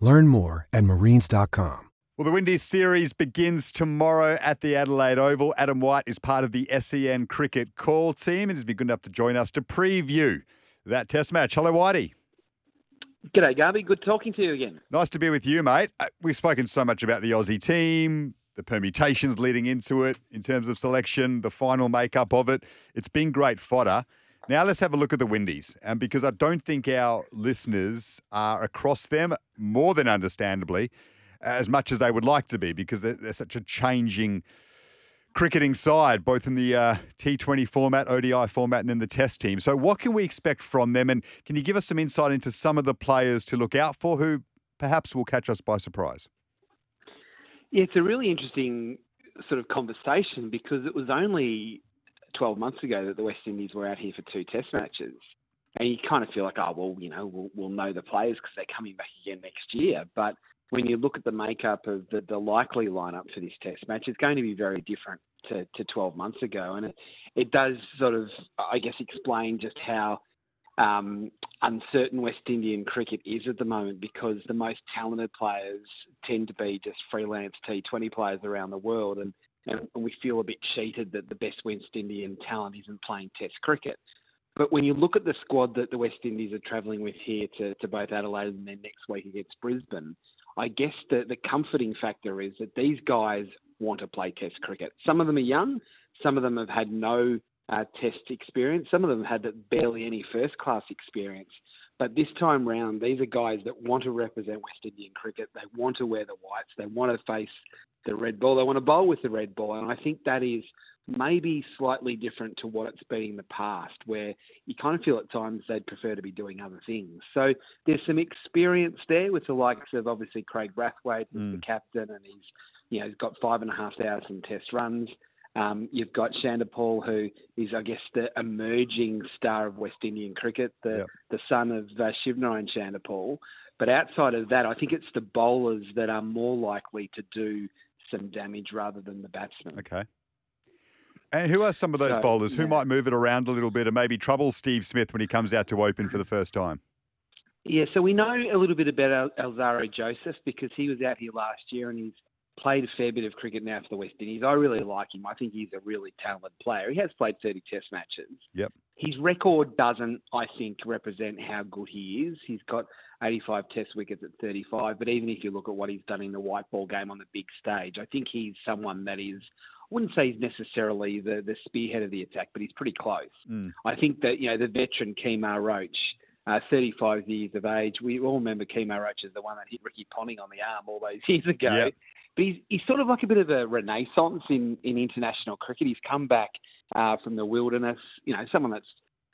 Learn more at marines.com. Well, the Windies series begins tomorrow at the Adelaide Oval. Adam White is part of the SEN cricket call team and has been good enough to join us to preview that test match. Hello, Whitey. G'day, Garby. Good talking to you again. Nice to be with you, mate. Uh, We've spoken so much about the Aussie team, the permutations leading into it in terms of selection, the final makeup of it. It's been great fodder. Now let's have a look at the Windies, and because I don't think our listeners are across them more than understandably, as much as they would like to be, because they're, they're such a changing cricketing side, both in the uh, T20 format, ODI format, and then the Test team. So, what can we expect from them? And can you give us some insight into some of the players to look out for who perhaps will catch us by surprise? Yeah, it's a really interesting sort of conversation because it was only 12 months ago that the West Indies were out here for two Test matches. And you kind of feel like, oh, well, you know, we'll, we'll know the players because they're coming back again next year. But when you look at the makeup of the, the likely lineup for this Test match, it's going to be very different to, to 12 months ago. And it, it does sort of, I guess, explain just how um, uncertain West Indian cricket is at the moment because the most talented players tend to be just freelance T20 players around the world. And, and we feel a bit cheated that the best West Indian talent isn't playing Test cricket. But when you look at the squad that the West Indies are travelling with here to, to both Adelaide and then next week against Brisbane, I guess the, the comforting factor is that these guys want to play Test cricket. Some of them are young, some of them have had no uh, Test experience, some of them had barely any first class experience. But this time round, these are guys that want to represent West Indian cricket. They want to wear the whites. They want to face the red ball. They want to bowl with the red ball. And I think that is maybe slightly different to what it's been in the past, where you kind of feel at times they'd prefer to be doing other things. So there's some experience there with the likes of obviously Kraigg Brathwaite, who's Mm. the captain, and he's you know he's got five and a half thousand Test runs. Um, you've got Chanderpaul, who is, I guess, the emerging star of West Indian cricket, the Yep. the son of uh, Shivnarine Chanderpaul. But outside of that, I think it's the bowlers that are more likely to do some damage rather than the batsmen. Okay. And who are some of those So, bowlers who yeah. might move it around a little bit and maybe trouble Steve Smith when he comes out to open for the first time? Yeah, so we know a little bit about Al- Alzarri Joseph because he was out here last year and he's played a fair bit of cricket now for the West Indies. I really like him. I think he's a really talented player. He has played 30 Test matches. Yep. His record doesn't, I think, represent how good he is. He's got 85 Test wickets at 35, but even if you look at what he's done in the white ball game on the big stage, I think he's someone that is. I wouldn't say he's necessarily the, the spearhead of the attack, but he's pretty close. Mm. I think that you know the veteran Kemar Roach, uh, 35 years of age. We all remember Kemar Roach as the one that hit Ricky Ponting on the arm all those years ago. Yep. But he's, he's sort of like a bit of a renaissance in, in international cricket. He's come back uh, from the wilderness. You know, someone that's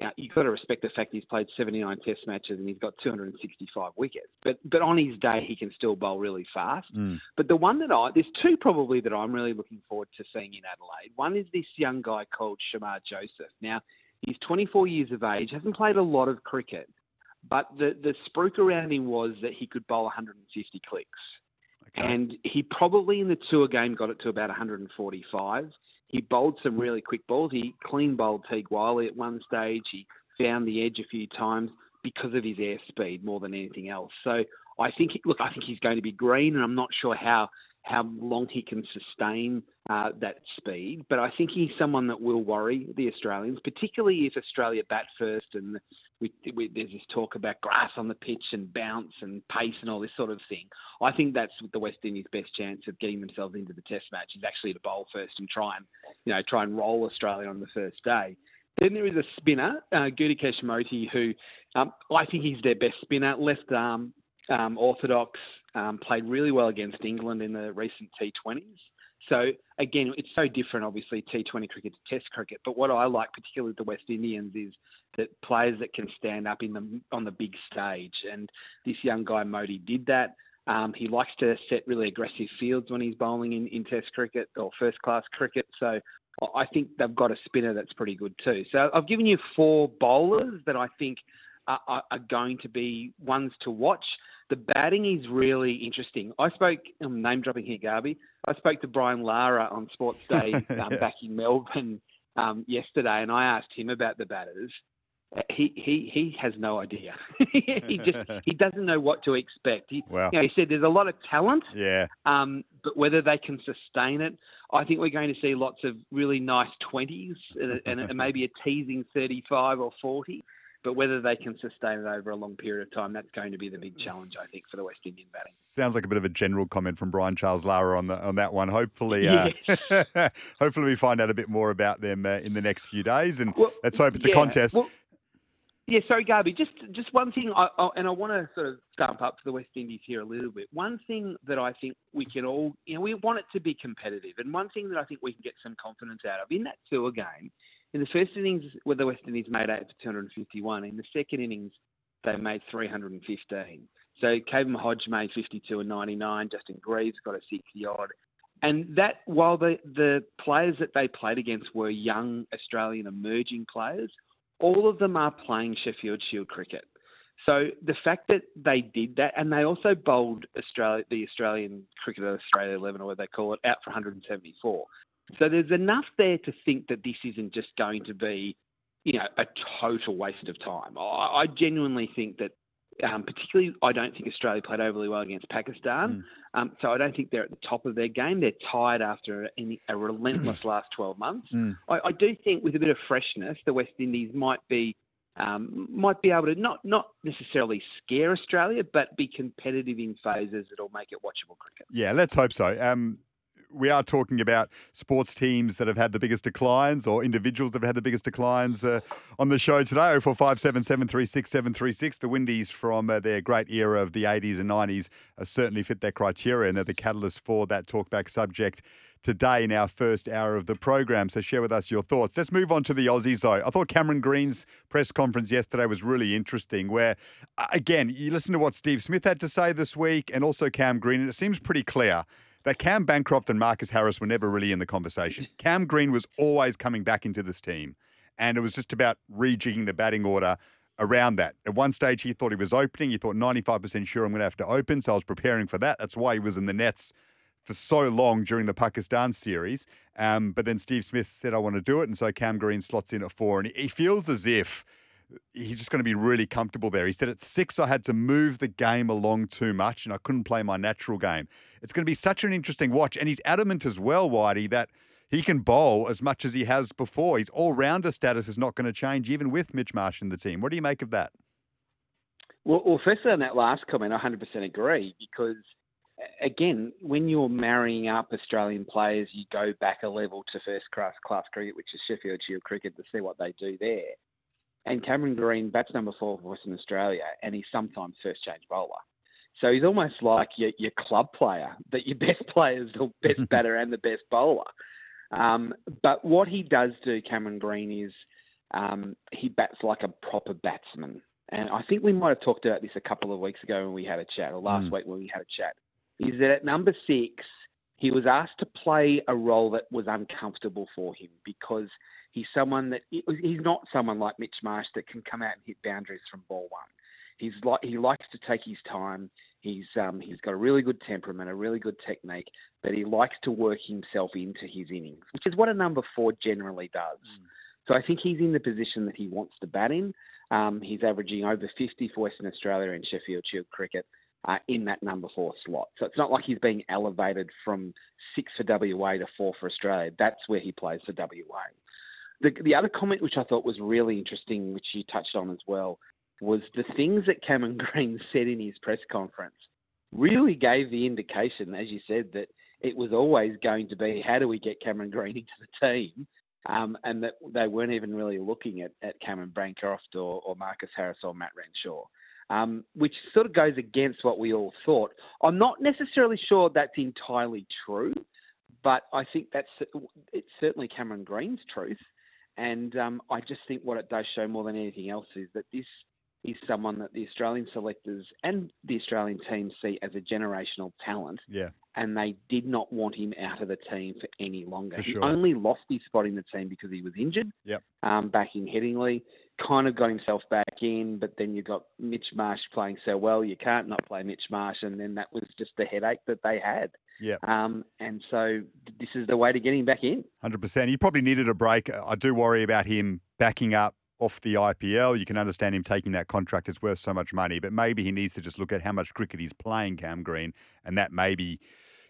you know, you've got to respect the fact he's played 79 Test matches and he's got 265 wickets. But but on his day, he can still bowl really fast. Mm. But the one that I, there's two probably that I'm really looking forward to seeing in Adelaide. One is this young guy called Shamar Joseph. Now, he's 24 years of age, hasn't played a lot of cricket, but the, the spruik around him was that he could bowl 150 clicks. Okay. And he probably in the tour game got it to about 145. He bowled some really quick balls. He clean bowled Teague Wyllie at one stage. He found the edge a few times because of his airspeed more than anything else. So I think, look, I think he's going to be green, and I'm not sure how how long he can sustain uh, that speed. But I think he's someone that will worry the Australians, particularly if Australia bat first and we, we, there's this talk about grass on the pitch and bounce and pace and all this sort of thing. I think that's the West Indies' best chance of getting themselves into the Test match is actually to bowl first and try and you know try and roll Australia on the first day. Then there is a spinner, uh, Gudakesh Motie, who um, I think he's their best spinner, left arm, um, orthodox, um, played really well against England in the recent T20s. So again, it's so different, obviously, T20 cricket to Test cricket. But what I like, particularly with the West Indians, is that players that can stand up in the on the big stage. And this young guy Motie did that. Um, he likes to set really aggressive fields when he's bowling in, in Test cricket or first class cricket. So I think they've got a spinner that's pretty good too. So I've given you four bowlers that I think are, are going to be ones to watch. The batting is really interesting. I spoke, I'm name dropping here, Garby. I spoke to Brian Lara on Sports Day um, yeah. back in Melbourne um, yesterday, and I asked him about the batters. Uh, he he he has no idea. he just he doesn't know what to expect. He, wow. you know, he said there's a lot of talent. Yeah. Um, but whether they can sustain it, I think we're going to see lots of really nice twenties and, and maybe a teasing thirty-five or forty. But whether they can sustain it over a long period of time, that's going to be the big challenge, I think, for the West Indian batting. Sounds like a bit of a general comment from Brian Charles Lara on the, on that one. Hopefully, uh, hopefully we find out a bit more about them uh, in the next few days, and well, let's hope it's yeah, a contest. Well, yeah, sorry, Garby. Just just one thing, I, I, and I want to sort of stump up to the West Indies here a little bit. One thing that I think we can all, you know, we want it to be competitive, and one thing that I think we can get some confidence out of in that tour game in the first innings, where the West Indies made eight for 251, in the second innings, they made 315. So Kavem Hodge made 52 and 99. Justin Greaves got a 60 odd. And that, while the, the players that they played against were young Australian emerging players, all of them are playing Sheffield Shield cricket. So the fact that they did that, and they also bowled Australia, the Australian Cricket Australia 11, or what they call it, out for 174. So there's enough there to think that this isn't just going to be, you know, a total waste of time. I, I genuinely think that, um, particularly, I don't think Australia played overly well against Pakistan. Mm. Um, so I don't think they're at the top of their game. They're tired after a, a relentless last 12 months. Mm. I, I do think with a bit of freshness, the West Indies might be um, might be able to not not necessarily scare Australia, but be competitive in phases that'll make it watchable cricket. Yeah, let's hope so. Um, we are talking about sports teams that have had the biggest declines or individuals that have had the biggest declines uh, on the show today. 0457 736 736. The Windies from uh, their great era of the 80s and 90s uh, certainly fit that criteria and they're the catalyst for that talkback subject today in our first hour of the program. So share with us your thoughts. Let's move on to the Aussies, though. I thought Cameron Green's press conference yesterday was really interesting, where, again, you listen to what Steve Smith had to say this week and also Cam Green, and it seems pretty clear that Cam Bancroft and Marcus Harris were never really in the conversation. Cam Green was always coming back into this team, and it was just about rejigging the batting order around that. At one stage, he thought he was opening. He thought 95% sure I'm going to have to open, so I was preparing for that. That's why he was in the nets for so long during the Pakistan series. Um, but then Steve Smith said, I want to do it. And so Cam Green slots in at four. And he feels as if he's just going to be really comfortable there. He said at six, I had to move the game along too much and I couldn't play my natural game. It's going to be such an interesting watch. And he's adamant as well, Whitey, that he can bowl as much as he has before. His all rounder status is not going to change, even with Mitch Marsh in the team. What do you make of that? Well, well firstly, on that last comment, I 100% agree because again, when you're marrying up Australian players, you go back a level to first class class cricket, which is Sheffield Shield cricket, to see what they do there. And Cameron Green bats number four for Western Australia, and he's sometimes first change bowler. So he's almost like your, your club player, that your best player is the best batter and the best bowler. Um, but what he does do, Cameron Green, is um, he bats like a proper batsman. And I think we might have talked about this a couple of weeks ago when we had a chat, or last mm. week when we had a chat. Is that at number six, he was asked to play a role that was uncomfortable for him because He's someone that he's not someone like Mitch Marsh that can come out and hit boundaries from ball one. He's like he likes to take his time. He's um, he's got a really good temperament, a really good technique, but he likes to work himself into his innings, which is what a number four generally does. Mm. So I think he's in the position that he wants to bat in. Um, he's averaging over 50 for Western Australia in Sheffield Shield cricket uh, in that number four slot. So it's not like he's being elevated from six for WA to four for Australia. That's where he plays for WA. The, the other comment which I thought was really interesting, which you touched on as well, was the things that Cameron Green said in his press conference really gave the indication, as you said, that it was always going to be how do we get Cameron Green into the team, um, and that they weren't even really looking at, at Cameron Bancroft or, or Marcus Harris or Matt Renshaw. Um, which sort of goes against what we all thought. I'm not necessarily sure that's entirely true, but I think that's it's certainly Cameron Green's truth. And um, I just think what it does show more than anything else is that this is someone that the Australian selectors and the Australian team see as a generational talent. Yeah. And they did not want him out of the team for any longer. For he only lost his spot in the team because he was injured. Yep. Um, back in Headingley, kind of got himself back in, but then you got Mitch Marsh playing so well, you can't not play Mitch Marsh, and then that was just the headache that they had. Yeah. Um, and so this is the way to get him back in. Hundred percent. He probably needed a break. I do worry about him backing up off the IPL. You can understand him taking that contract; it's worth so much money. But maybe he needs to just look at how much cricket he's playing, Cam Green, and that maybe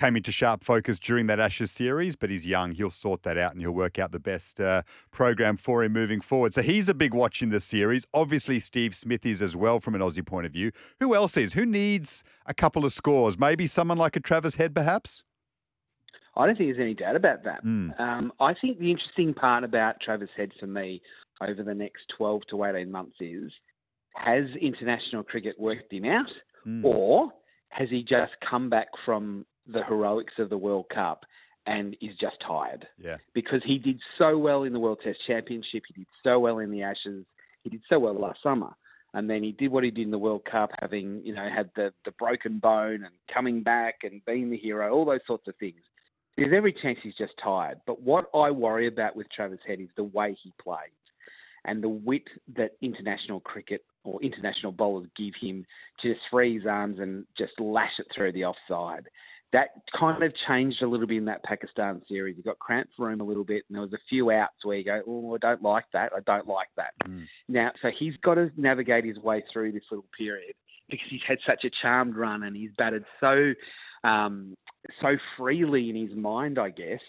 came into sharp focus during that Ashes series. But he's young; he'll sort that out, and he'll work out the best uh, program for him moving forward. So he's a big watch in the series. Obviously, Steve Smith is as well from an Aussie point of view. Who else is? Who needs a couple of scores? Maybe someone like a Travis Head, perhaps. I don't think there's any doubt about that. Mm. Um, I think the interesting part about Travis Head for me over the next 12 to 18 months is has international cricket worked him out, Mm. or has he just come back from the heroics of the World Cup and is just tired? Yeah. Because he did so well in the World Test Championship, he did so well in the Ashes, he did so well last summer. And then he did what he did in the World Cup, having you know had the the broken bone and coming back and being the hero, all those sorts of things. There's every chance he's just tired. But what I worry about with Travis Head is the way he plays and the wit that international cricket or international bowlers give him to just free his arms and just lash it through the offside. That kind of changed a little bit in that Pakistan series. He got cramped room a little bit, and there was a few outs where you go, "Oh, I don't like that. I don't like that." Mm. Now, so he's got to navigate his way through this little period because he's had such a charmed run and he's batted so um, so freely in his mind, I guess.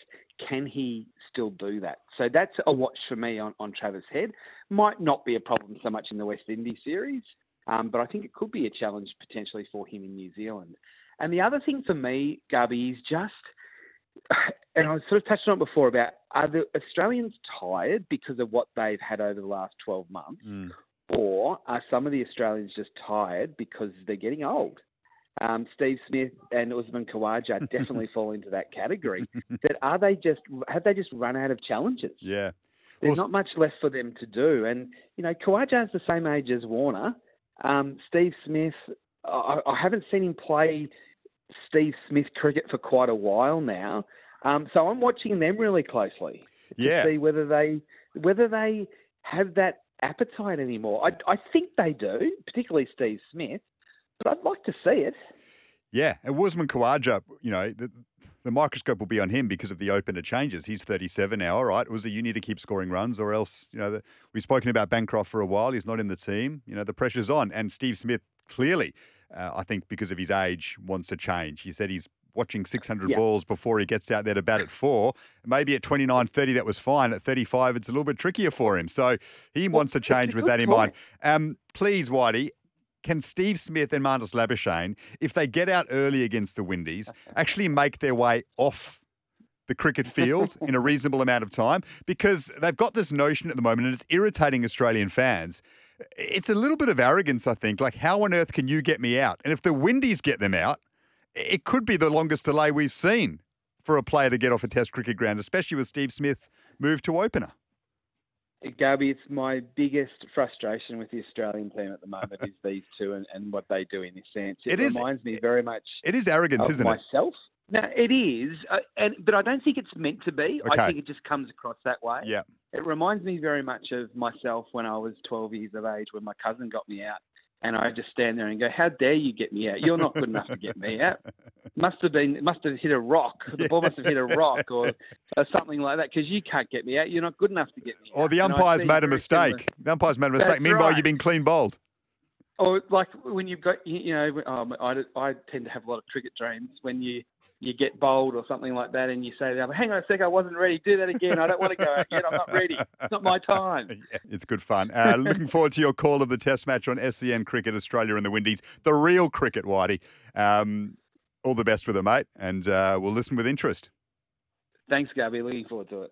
Can he still do that? So that's a watch for me on, on Travis Head. Might not be a problem so much in the West Indies series, um, but I think it could be a challenge potentially for him in New Zealand. And the other thing for me, Gubby, is just, and I sort of touched on it before about are the Australians tired because of what they've had over the last 12 months? Mm. Or are some of the Australians just tired because they're getting old? Um, Steve Smith and Usman Khawaja definitely fall into that category. That are they just have they just run out of challenges? Yeah. There's Well, not much left for them to do. And you know, Khawaja is the same age as Warner. Um, Steve Smith, I, I haven't seen him play Steve Smith cricket for quite a while now. Um, so I'm watching them really closely to Yeah. see whether they whether they have that appetite anymore. I, I think they do, particularly Steve Smith. But I'd like to see it. Yeah, and Usman Khawaja, you know, the, the microscope will be on him because of the opener changes. He's 37 now, all right. Was it you need to keep scoring runs or else, you know, the, we've spoken about Bancroft for a while. He's not in the team. You know, the pressure's on. And Steve Smith, clearly, uh, I think because of his age, wants to change. He said he's watching 600 Yeah. balls before he gets out there to bat at four. Maybe at 29, 30, that was fine. At 35, it's a little bit trickier for him. So he wants to change with that in point. mind. Um, please, Whitey, can Steve Smith and Marnus Labuschagne, if they get out early against the Windies, actually make their way off the cricket field in a reasonable amount of time? Because they've got this notion at the moment, and it's irritating Australian fans. It's a little bit of arrogance, I think. Like, how on earth can you get me out? And if the Windies get them out, it could be the longest delay we've seen for a player to get off a Test cricket ground, especially with Steve Smith's move to opener. Gabby, it's my biggest frustration with the Australian team at the moment is these two and, and what they do in this sense. It, It is- reminds me very much It is arrogance, isn't it? myself. No, it is, uh, and but I don't think it's meant to be. Okay. I think it just comes across that way. Yeah. It reminds me very much of myself when I was 12 years of age, when my cousin got me out, and I just stand there and go, "How dare you get me out? You're not good enough to get me out." Must have been, must have hit a rock. The ball must have hit a rock or, or something like that because you can't get me out. You're not good enough to get me out. Or the umpire's made a very similar- mistake. The umpire's made a mistake. That's Meanwhile, right. you've been clean bowled. Or like when you've got, you know, um, I, I tend to have a lot of cricket dreams when you you get bowled or something like that, and you say, "Hang on a sec, I wasn't ready. Do that again. I don't want to go out yet. I'm not ready. It's not my time." Yeah, it's good fun. Uh, looking forward to your call of the Test match on SEN Cricket Australia and the Windies, the real cricket, Whitey. Um, all the best with it, mate, and uh, we'll listen with interest. Thanks, Gabby. Looking forward to it.